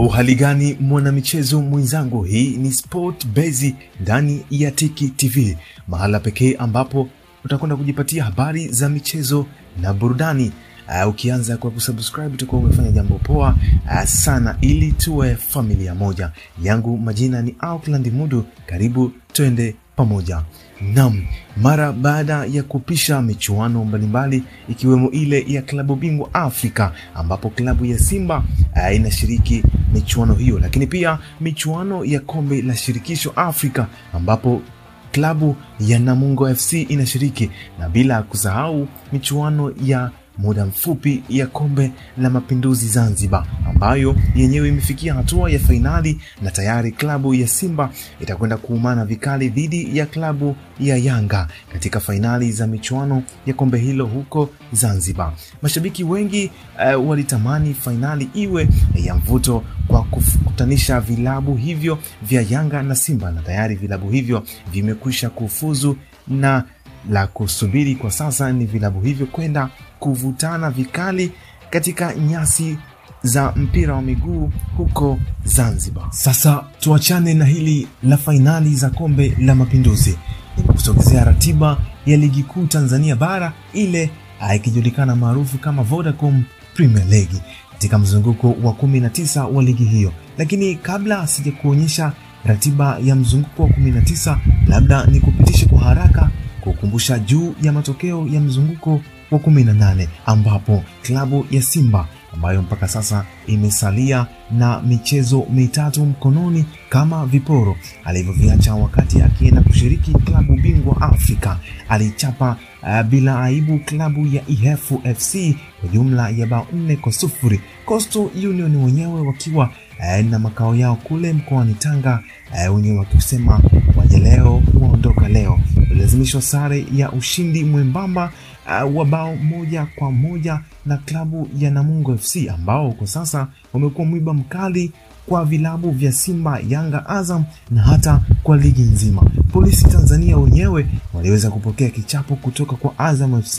Uhali gani mwanamichezo mwenzangu, hii ni Sport Bezi ndani ya Tiki TV, mahala pekee ambapo utakwenda kujipatia habari za michezo na burudani. Uh, ukianza kwa kusubscribe utakuwa umefanya jambo poa uh, sana, ili tuwe familia moja. Yangu majina ni Auckland Mudu, karibu twende pamoja. Nam, mara baada ya kupisha michuano mbalimbali ikiwemo ile ya klabu bingwa Afrika ambapo klabu ya Simba uh, inashiriki michuano hiyo, lakini pia michuano ya kombe la shirikisho Afrika ambapo klabu ya Namungo FC inashiriki. Na bila kusahau michuano ya muda mfupi ya kombe la mapinduzi Zanzibar ambayo yenyewe imefikia hatua ya fainali na tayari klabu ya Simba itakwenda kuumana vikali dhidi ya klabu ya Yanga katika fainali za michuano ya kombe hilo huko Zanzibar. Mashabiki wengi uh, walitamani fainali iwe ya mvuto kwa kukutanisha vilabu hivyo vya Yanga na Simba na tayari vilabu hivyo vimekwisha kufuzu na la kusubiri kwa sasa ni vilabu hivyo kwenda kuvutana vikali katika nyasi za mpira wa miguu huko Zanzibar. Sasa tuachane na hili la fainali za kombe la mapinduzi, nimekusogezea ratiba ya ligi kuu Tanzania bara ile ikijulikana maarufu kama Vodacom Premier League katika mzunguko wa 19 wa ligi hiyo, lakini kabla sija kuonyesha ratiba ya mzunguko wa 19, labda nikupitishe kwa haraka kukumbusha juu ya matokeo ya mzunguko wa 18 ambapo klabu ya Simba ambayo mpaka sasa imesalia na michezo mitatu mkononi kama viporo alivyoviacha wakati akienda kushiriki klabu bingwa Afrika, alichapa uh, bila aibu klabu ya Ihefu FC kwa jumla ya bao nne kwa sufuri. Coastal Union wenyewe wakiwa uh, na makao yao kule mkoani Tanga, uh, wenyewe wakisema waje leo waondoka leo, walilazimishwa sare ya ushindi mwembamba uh, wa bao moja kwa moja na klabu ya Namungo FC ambao kwa sasa wamekuwa mwiba mkali kwa vilabu vya Simba, Yanga, Azam na hata kwa ligi nzima. Polisi Tanzania wenyewe waliweza kupokea kichapo kutoka kwa Azam FC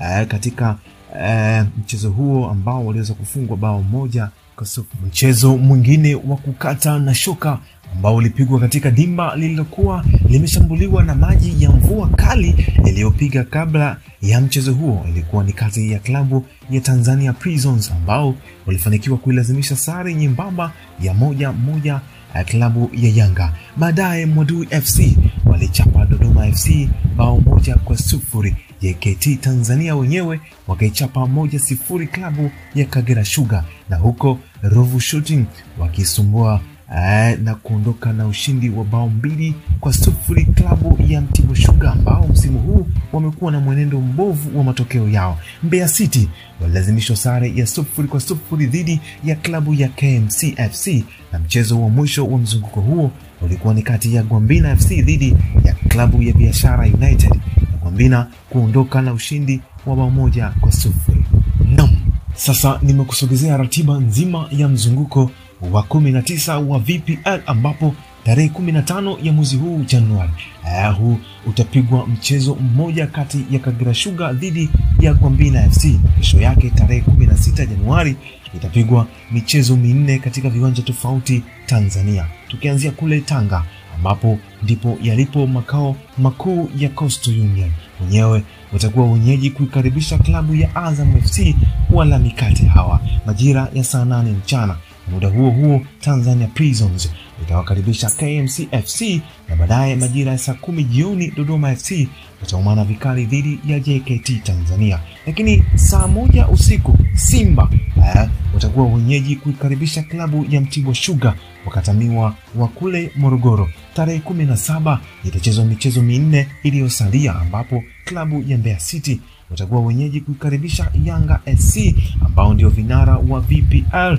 uh, katika uh, mchezo huo ambao waliweza kufungwa bao moja kwa sufuri. Mchezo mwingine wa kukata na shoka ambao ulipigwa katika dimba lililokuwa limeshambuliwa na maji ya mvua kali iliyopiga kabla ya mchezo huo ilikuwa ni kazi ya klabu ya Tanzania Prisons ambao walifanikiwa kuilazimisha sare nyembamba ya moja moja ya klabu ya Yanga. Baadaye Mwadui FC walichapa Dodoma FC bao moja kwa sufuri. JKT Tanzania wenyewe wakaichapa moja sifuri klabu ya Kagera Sugar, na huko Ruvu Shooting wakisumbua Uh, na kuondoka na ushindi wa bao mbili kwa sufuri klabu ya Mtibwa Sugar ambao msimu huu wamekuwa na mwenendo mbovu wa matokeo yao. Mbeya City walilazimishwa sare ya sufuri kwa sufuri dhidi ya klabu ya KMC FC, na mchezo wa mwisho wa mzunguko huo ulikuwa ni kati ya Gwambina FC dhidi ya klabu ya Biashara United na Gwambina kuondoka na ushindi wa bao moja kwa sufuri. Naam, sasa nimekusogezea ratiba nzima ya mzunguko wa 19 wa VPL ambapo tarehe 15 ya mwezi huu Januari uh, huu utapigwa mchezo mmoja kati ya Kagera Sugar dhidi ya Gwambina FC. Kesho yake tarehe 16 Januari itapigwa michezo minne katika viwanja tofauti Tanzania, tukianzia kule Tanga ambapo ndipo yalipo makao makuu ya Coastal Union. Wenyewe watakuwa wenyeji kuikaribisha klabu ya Azam FC wala mikate hawa majira ya saa nane mchana. Muda huo huo Tanzania Prisons itawakaribisha KMC FC na baadaye majira ya saa kumi jioni Dodoma FC wataumana vikali dhidi ya JKT Tanzania. Lakini saa moja usiku Simba eh, wenyeji kuikaribisha klabu ya Mtibwa Sugar wakatamiwa wa kule Morogoro. Tarehe kumi na saba itachezwa michezo minne iliyosalia ambapo klabu ya Mbeya City watakuwa wenyeji kuikaribisha Yanga SC ambao ndio vinara wa VPL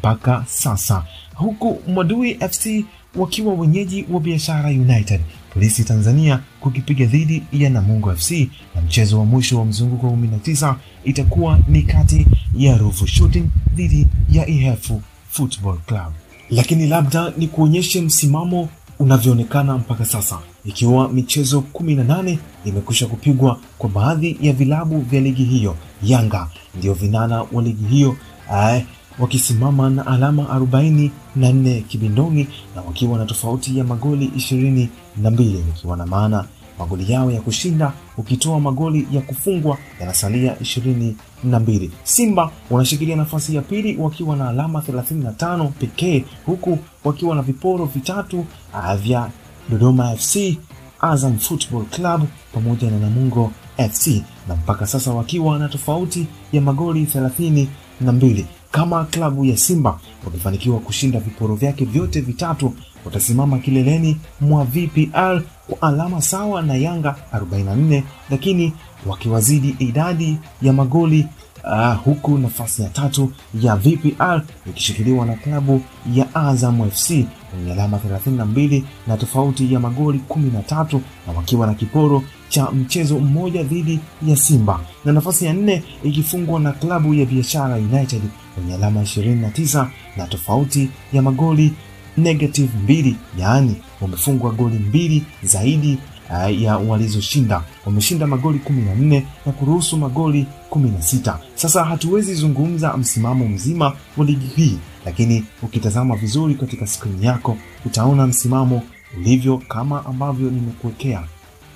mpaka sasa, huku Mwadui FC wakiwa wenyeji wa Biashara United. Polisi Tanzania kukipiga dhidi ya Namungo FC, na mchezo wa mwisho wa mzunguko wa 19 itakuwa ni kati ya Ruvu Shooting dhidi ya Ihefu Football Club. Lakini labda ni kuonyeshe msimamo unavyoonekana mpaka sasa, ikiwa michezo 18 imekwisha kupigwa kwa baadhi ya vilabu vya ligi hiyo. Yanga ndio vinana wa ligi hiyo eh, wakisimama na alama 44 kibindoni na wakiwa na tofauti ya magoli 22 ikiwa na maana magoli yao ya kushinda ukitoa magoli ya kufungwa yanasalia 22. Simba wanashikilia nafasi ya pili wakiwa na alama 35 pekee huku wakiwa na viporo vitatu vya Dodoma FC, Azam Football Club pamoja na Namungo FC na mpaka sasa wakiwa na tofauti ya magoli 32. Kama klabu ya Simba wakifanikiwa kushinda viporo vyake vyote vitatu, watasimama kileleni mwa VPL kwa alama sawa na Yanga 44, lakini wakiwazidi idadi ya magoli uh, huku nafasi ya tatu ya VPL ikishikiliwa na klabu ya Azam FC wenye alama 32 na tofauti ya magoli 13 na wakiwa na kiporo cha mchezo mmoja dhidi ya Simba, na nafasi ya nne ikifungwa na klabu ya Biashara United wenye alama 29 na tofauti ya magoli negative mbili, yaani wamefungwa goli mbili zaidi uh, ya walizoshinda. Wameshinda magoli 14 na kuruhusu magoli 16. Sasa hatuwezi zungumza msimamo mzima wa ligi hii, lakini ukitazama vizuri katika skrini yako utaona msimamo ulivyo kama ambavyo nimekuwekea.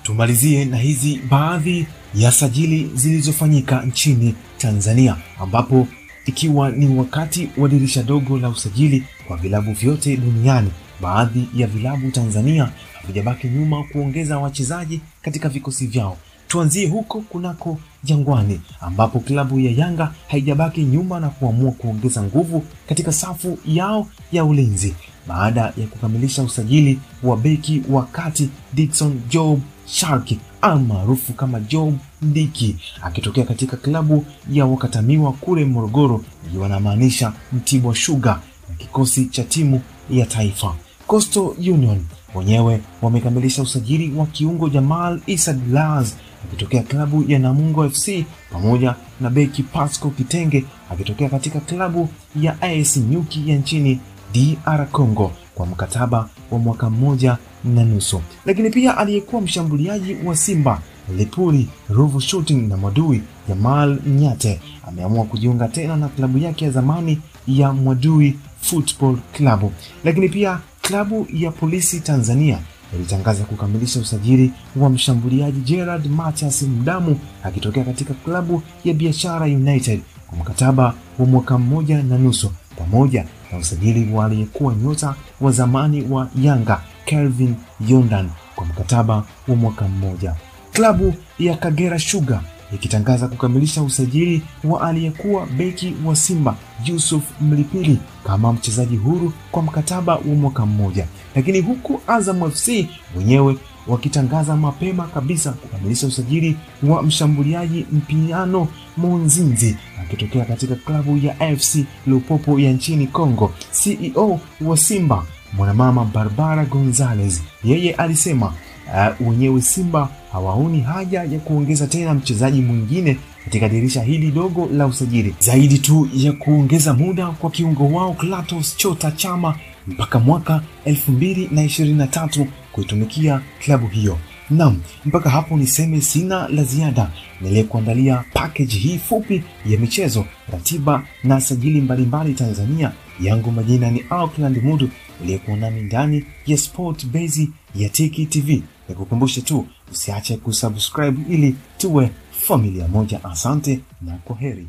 Tumalizie na hizi baadhi ya sajili zilizofanyika nchini Tanzania ambapo ikiwa ni wakati wa dirisha dogo la usajili kwa vilabu vyote duniani, baadhi ya vilabu Tanzania havijabaki nyuma kuongeza wachezaji katika vikosi vyao. Tuanzie huko kunako Jangwani, ambapo klabu ya Yanga haijabaki nyuma na kuamua kuongeza nguvu katika safu yao ya ulinzi baada ya kukamilisha usajili wa beki wa kati Dickson Job Shark almaarufu kama Job Ndiki akitokea katika klabu ya Wakatamiwa kule Morogoro, ikiwa namaanisha Mtibwa Sugar na kikosi cha timu ya taifa. Coastal Union wenyewe wamekamilisha usajili wa kiungo Jamal Issa Laz akitokea klabu ya Namungo FC pamoja na beki Pasco Kitenge akitokea katika klabu ya AS Nyuki ya nchini DR Congo kwa mkataba wa mwaka mmoja na nusu. Lakini pia aliyekuwa mshambuliaji wa Simba Lipuli, Ruvu Shooting na Mwadui Jamal Nyate ameamua kujiunga tena na klabu yake ya zamani ya Mwadui Football Club. Lakini pia klabu ya Polisi Tanzania ilitangaza kukamilisha usajili wa mshambuliaji Gerard Matias Mdamu akitokea katika klabu ya Biashara United kwa mkataba wa mwaka mmoja na nusu pamoja na usajili wa aliyekuwa nyota wa zamani wa Yanga Kelvin Yondan kwa mkataba wa mwaka mmoja. Klabu ya Kagera Sugar ikitangaza kukamilisha usajili wa aliyekuwa beki wa Simba Yusuf Mlipili kama mchezaji huru kwa mkataba wa mwaka mmoja, lakini huku Azam FC wenyewe wakitangaza mapema kabisa kukamilisha usajili wa mshambuliaji Mpiano Monzinzi akitokea katika klabu ya AFC Lupopo ya nchini Congo. CEO wa Simba mwanamama Barbara Gonzalez yeye alisema uh, wenyewe Simba hawaoni haja ya kuongeza tena mchezaji mwingine katika dirisha hili dogo la usajili, zaidi tu ya kuongeza muda kwa kiungo wao Klatos Chota Chama mpaka mwaka 2023 kuitumikia klabu hiyo. Naam, mpaka hapo niseme sina la ziada. Niliyekuandalia package hii fupi ya michezo, ratiba na sajili mbalimbali Tanzania. Yangu majina ni Auckland Mudu, niliyekuwa nami ndani ya Sport Base ya Tiki TV. Nikukumbushe tu usiache kusubscribe ili tuwe familia moja. Asante na kwaheri.